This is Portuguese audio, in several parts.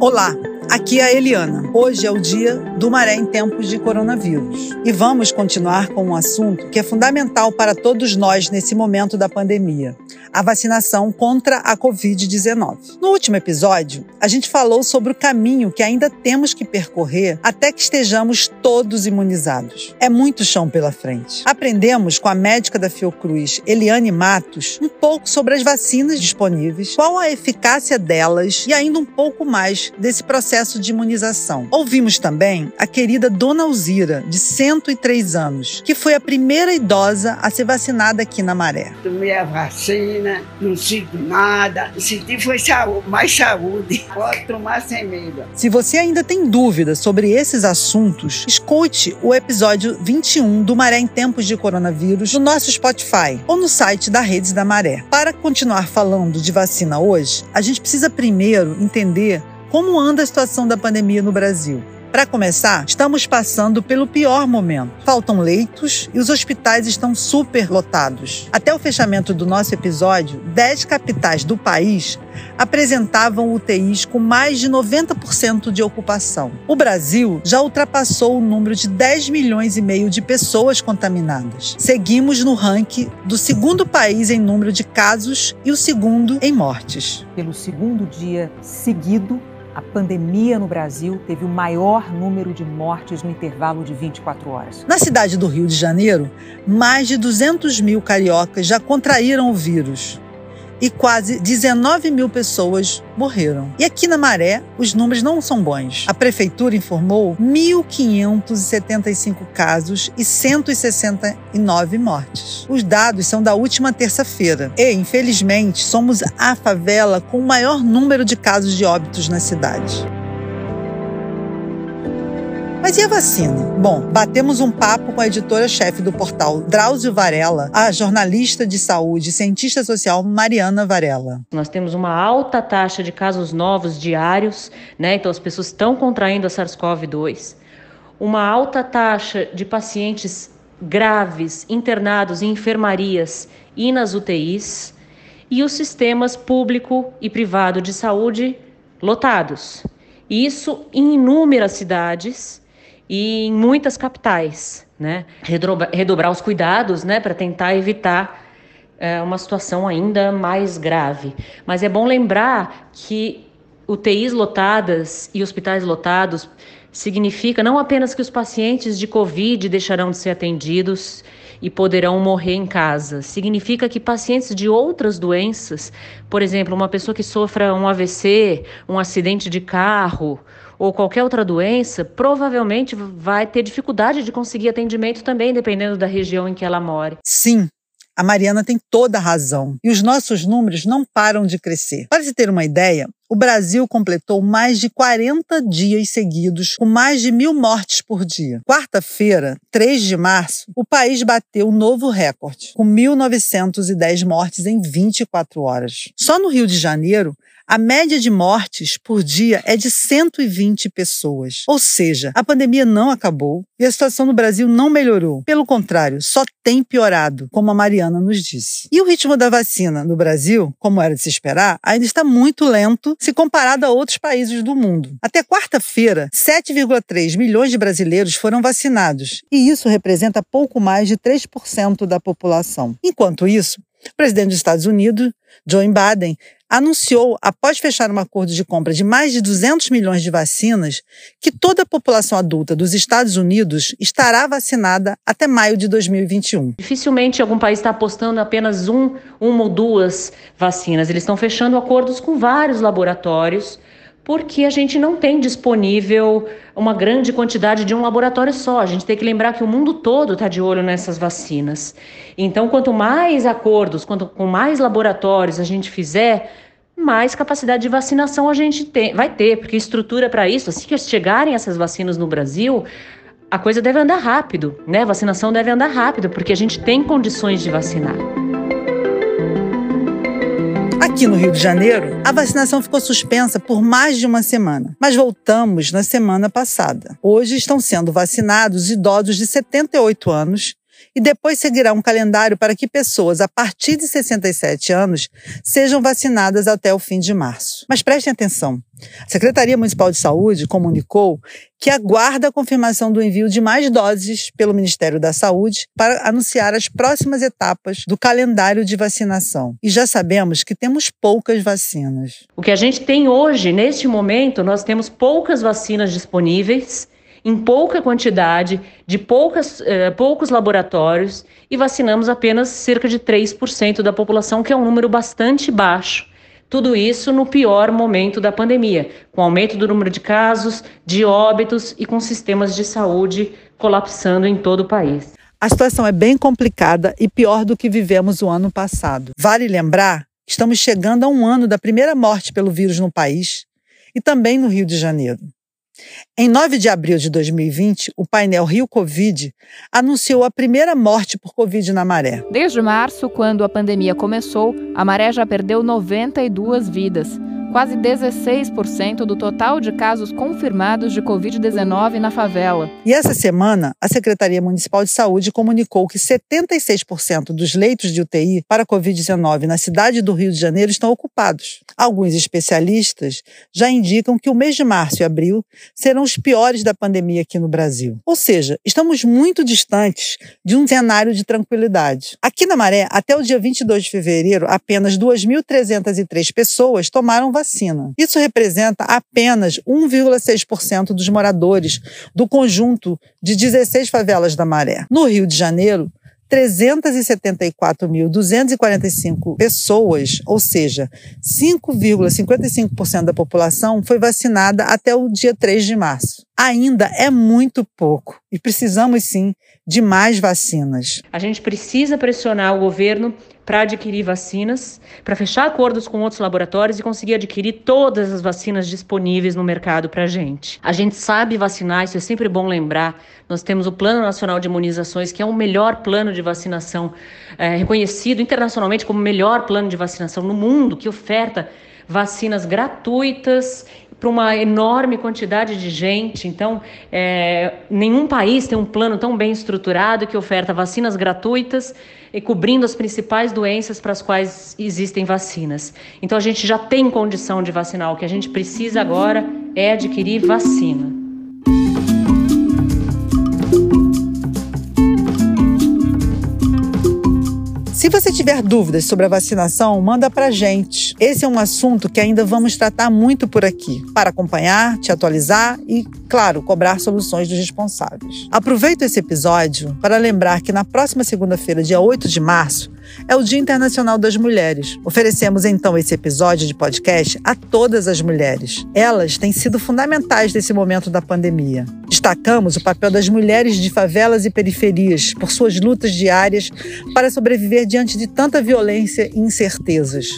Olá, aqui é a Eliana. Hoje é o dia do Maré em tempos de coronavírus. E vamos continuar com um assunto que é fundamental para todos nós nesse momento da pandemia: a vacinação contra a Covid-19. No último episódio, a gente falou sobre o caminho que ainda temos que percorrer até que estejamos todos imunizados. É muito chão pela frente. Aprendemos com a médica da Fiocruz, Eliane Matos, um pouco sobre as vacinas disponíveis, qual a eficácia delas e ainda um pouco mais desse processo de imunização. Ouvimos também a querida Dona Alzira, de 103 anos, que foi a primeira idosa a ser vacinada aqui na Maré. Tomei a vacina, não sinto nada, senti foi saúde, mais saúde. Pode tomar sem medo. Se você ainda tem dúvidas sobre esses assuntos, escute o episódio 21 do Maré em Tempos de Coronavírus no nosso Spotify ou no site da Redes da Maré. Para continuar falando de vacina hoje, a gente precisa primeiro entender como anda a situação da pandemia no Brasil. Para começar, estamos passando pelo pior momento. Faltam leitos e os hospitais estão super lotados. Até o fechamento do nosso episódio, 10 capitais do país apresentavam UTIs com mais de 90% de ocupação. O Brasil já ultrapassou o número de 10 milhões e meio de pessoas contaminadas. Seguimos no ranking do segundo país em número de casos e o segundo em mortes. Pelo segundo dia seguido, a pandemia no Brasil teve o maior número de mortes no intervalo de 24 horas. Na cidade do Rio de Janeiro, mais de 200 mil cariocas já contraíram o vírus e quase 19 mil pessoas morreram. E aqui na Maré, os números não são bons. A prefeitura informou 1.575 casos e 169 mortes. Os dados são da última terça-feira. E, infelizmente, somos a favela com o maior número de casos de óbitos na cidade. Mas e a vacina? Bom, batemos um papo com a editora-chefe do portal Drauzio Varela, a jornalista de saúde e cientista social Mariana Varela. Nós temos uma alta taxa de casos novos diários, né? Então as pessoas estão contraindo a SARS-CoV-2. Uma alta taxa de pacientes graves internados em enfermarias e nas UTIs e os sistemas público e privado de saúde lotados. Isso em inúmeras cidades e em muitas capitais, né? Redobrar os cuidados, né, para tentar evitar é, uma situação ainda mais grave. Mas é bom lembrar que UTIs lotadas e hospitais lotados significa não apenas que os pacientes de Covid deixarão de ser atendidos e poderão morrer em casa. Significa que pacientes de outras doenças, por exemplo, uma pessoa que sofra um AVC, um acidente de carro ou qualquer outra doença, provavelmente vai ter dificuldade de conseguir atendimento também, dependendo da região em que ela mora. Sim, a Mariana tem toda a razão. E os nossos números não param de crescer. Para se ter uma ideia, o Brasil completou mais de 40 dias seguidos, com mais de mil mortes por dia. Quarta-feira, 3 de março, o país bateu um novo recorde, com 1.910 mortes em 24 horas. Só no Rio de Janeiro, a média de mortes por dia é de 120 pessoas. Ou seja, a pandemia não acabou e a situação no Brasil não melhorou. Pelo contrário, só tem piorado, como a Mariana nos disse. E o ritmo da vacina no Brasil, como era de se esperar, ainda está muito lento se comparado a outros países do mundo. Até quarta-feira, 7,3 milhões de brasileiros foram vacinados, e isso representa pouco mais de 3% da população. Enquanto isso, o presidente dos Estados Unidos, Joe Biden, anunciou, após fechar um acordo de compra de mais de 200 milhões de vacinas, que toda a população adulta dos Estados Unidos estará vacinada até maio de 2021. Dificilmente algum país está apostando apenas um, uma ou duas vacinas. Eles estão fechando acordos com vários laboratórios porque a gente não tem disponível uma grande quantidade de um laboratório só. A gente tem que lembrar que o mundo todo está de olho nessas vacinas. Então, quanto mais acordos, quanto com mais laboratórios a gente fizer, mais capacidade de vacinação a gente tem, vai ter, porque estrutura para isso, assim que chegarem essas vacinas no Brasil, a coisa deve andar rápido, né? A vacinação deve andar rápido, porque a gente tem condições de vacinar. Aqui no Rio de Janeiro, a vacinação ficou suspensa por mais de uma semana, mas voltamos na semana passada. Hoje estão sendo vacinados idosos de 78 anos e depois seguirá um calendário para que pessoas a partir de 67 anos sejam vacinadas até o fim de março. Mas prestem atenção. A Secretaria Municipal de Saúde comunicou que aguarda a confirmação do envio de mais doses pelo Ministério da Saúde para anunciar as próximas etapas do calendário de vacinação. E já sabemos que temos poucas vacinas. O que a gente tem hoje, neste momento, nós temos poucas vacinas disponíveis em pouca quantidade, de poucas, eh, poucos laboratórios e vacinamos apenas cerca de 3% da população, que é um número bastante baixo. Tudo isso no pior momento da pandemia, com aumento do número de casos, de óbitos e com sistemas de saúde colapsando em todo o país. A situação é bem complicada e pior do que vivemos o ano passado. Vale lembrar que estamos chegando a um ano da primeira morte pelo vírus no país e também no Rio de Janeiro. Em 9 de abril de 2020, o painel Rio Covid anunciou a primeira morte por Covid na Maré. Desde março, quando a pandemia começou, a Maré já perdeu 92 vidas quase 16% do total de casos confirmados de Covid-19 na favela. E essa semana, a Secretaria Municipal de Saúde comunicou que 76% dos leitos de UTI para Covid-19 na cidade do Rio de Janeiro estão ocupados. Alguns especialistas já indicam que o mês de março e abril serão os piores da pandemia aqui no Brasil. Ou seja, estamos muito distantes de um cenário de tranquilidade. Aqui na Maré, até o dia 22 de fevereiro, apenas 2.303 pessoas tomaram vacina vacina. Isso representa apenas 1,6% dos moradores do conjunto de 16 favelas da Maré. No Rio de Janeiro, 374.245 pessoas, ou seja, 5,55% da população, foi vacinada até o dia 3 de março. Ainda é muito pouco e precisamos sim de mais vacinas. A gente precisa pressionar o governo para adquirir vacinas, para fechar acordos com outros laboratórios e conseguir adquirir todas as vacinas disponíveis no mercado para a gente. A gente sabe vacinar, isso é sempre bom lembrar. Nós temos o Plano Nacional de Imunizações, que é o melhor plano de vacinação, é, reconhecido internacionalmente como o melhor plano de vacinação no mundo, que oferta vacinas gratuitas para uma enorme quantidade de gente. Então, é, nenhum país tem um plano tão bem estruturado que oferta vacinas gratuitas e cobrindo as principais doenças para as quais existem vacinas. Então, a gente já tem condição de vacinar. O que a gente precisa agora é adquirir vacina. Tiver dúvidas sobre a vacinação, manda pra gente. Esse é um assunto que ainda vamos tratar muito por aqui, para acompanhar, te atualizar e, claro, cobrar soluções dos responsáveis. Aproveito esse episódio para lembrar que na próxima segunda-feira, dia 8 de março, é o Dia Internacional das Mulheres. Oferecemos então esse episódio de podcast a todas as mulheres. Elas têm sido fundamentais nesse momento da pandemia. Destacamos o papel das mulheres de favelas e periferias por suas lutas diárias para sobreviver diante de tanta violência e incertezas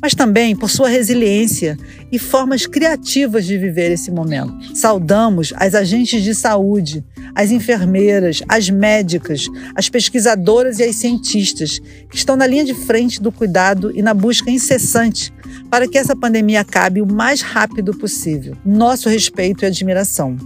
mas também por sua resiliência e formas criativas de viver esse momento. Saudamos as agentes de saúde, as enfermeiras, as médicas, as pesquisadoras e as cientistas que estão na linha de frente do cuidado e na busca incessante para que essa pandemia acabe o mais rápido possível. Nosso respeito e admiração.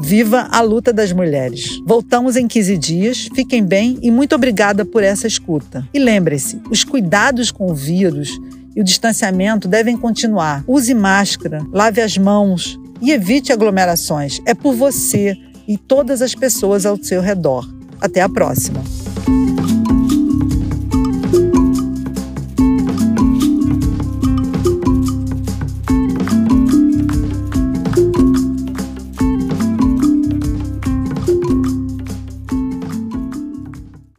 Viva a luta das mulheres. Voltamos em 15 dias. Fiquem bem e muito obrigada por essa escuta. E lembre-se, os cuidados com o vírus e o distanciamento devem continuar. Use máscara, lave as mãos e evite aglomerações. É por você e todas as pessoas ao seu redor. Até a próxima.